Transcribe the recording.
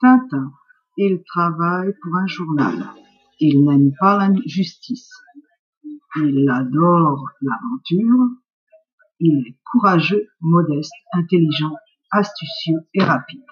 Tintin. Il travaille pour un journal. Il n'aime pas la justice. Il adore l'aventure. Il est courageux, modeste, intelligent, astucieux et rapide.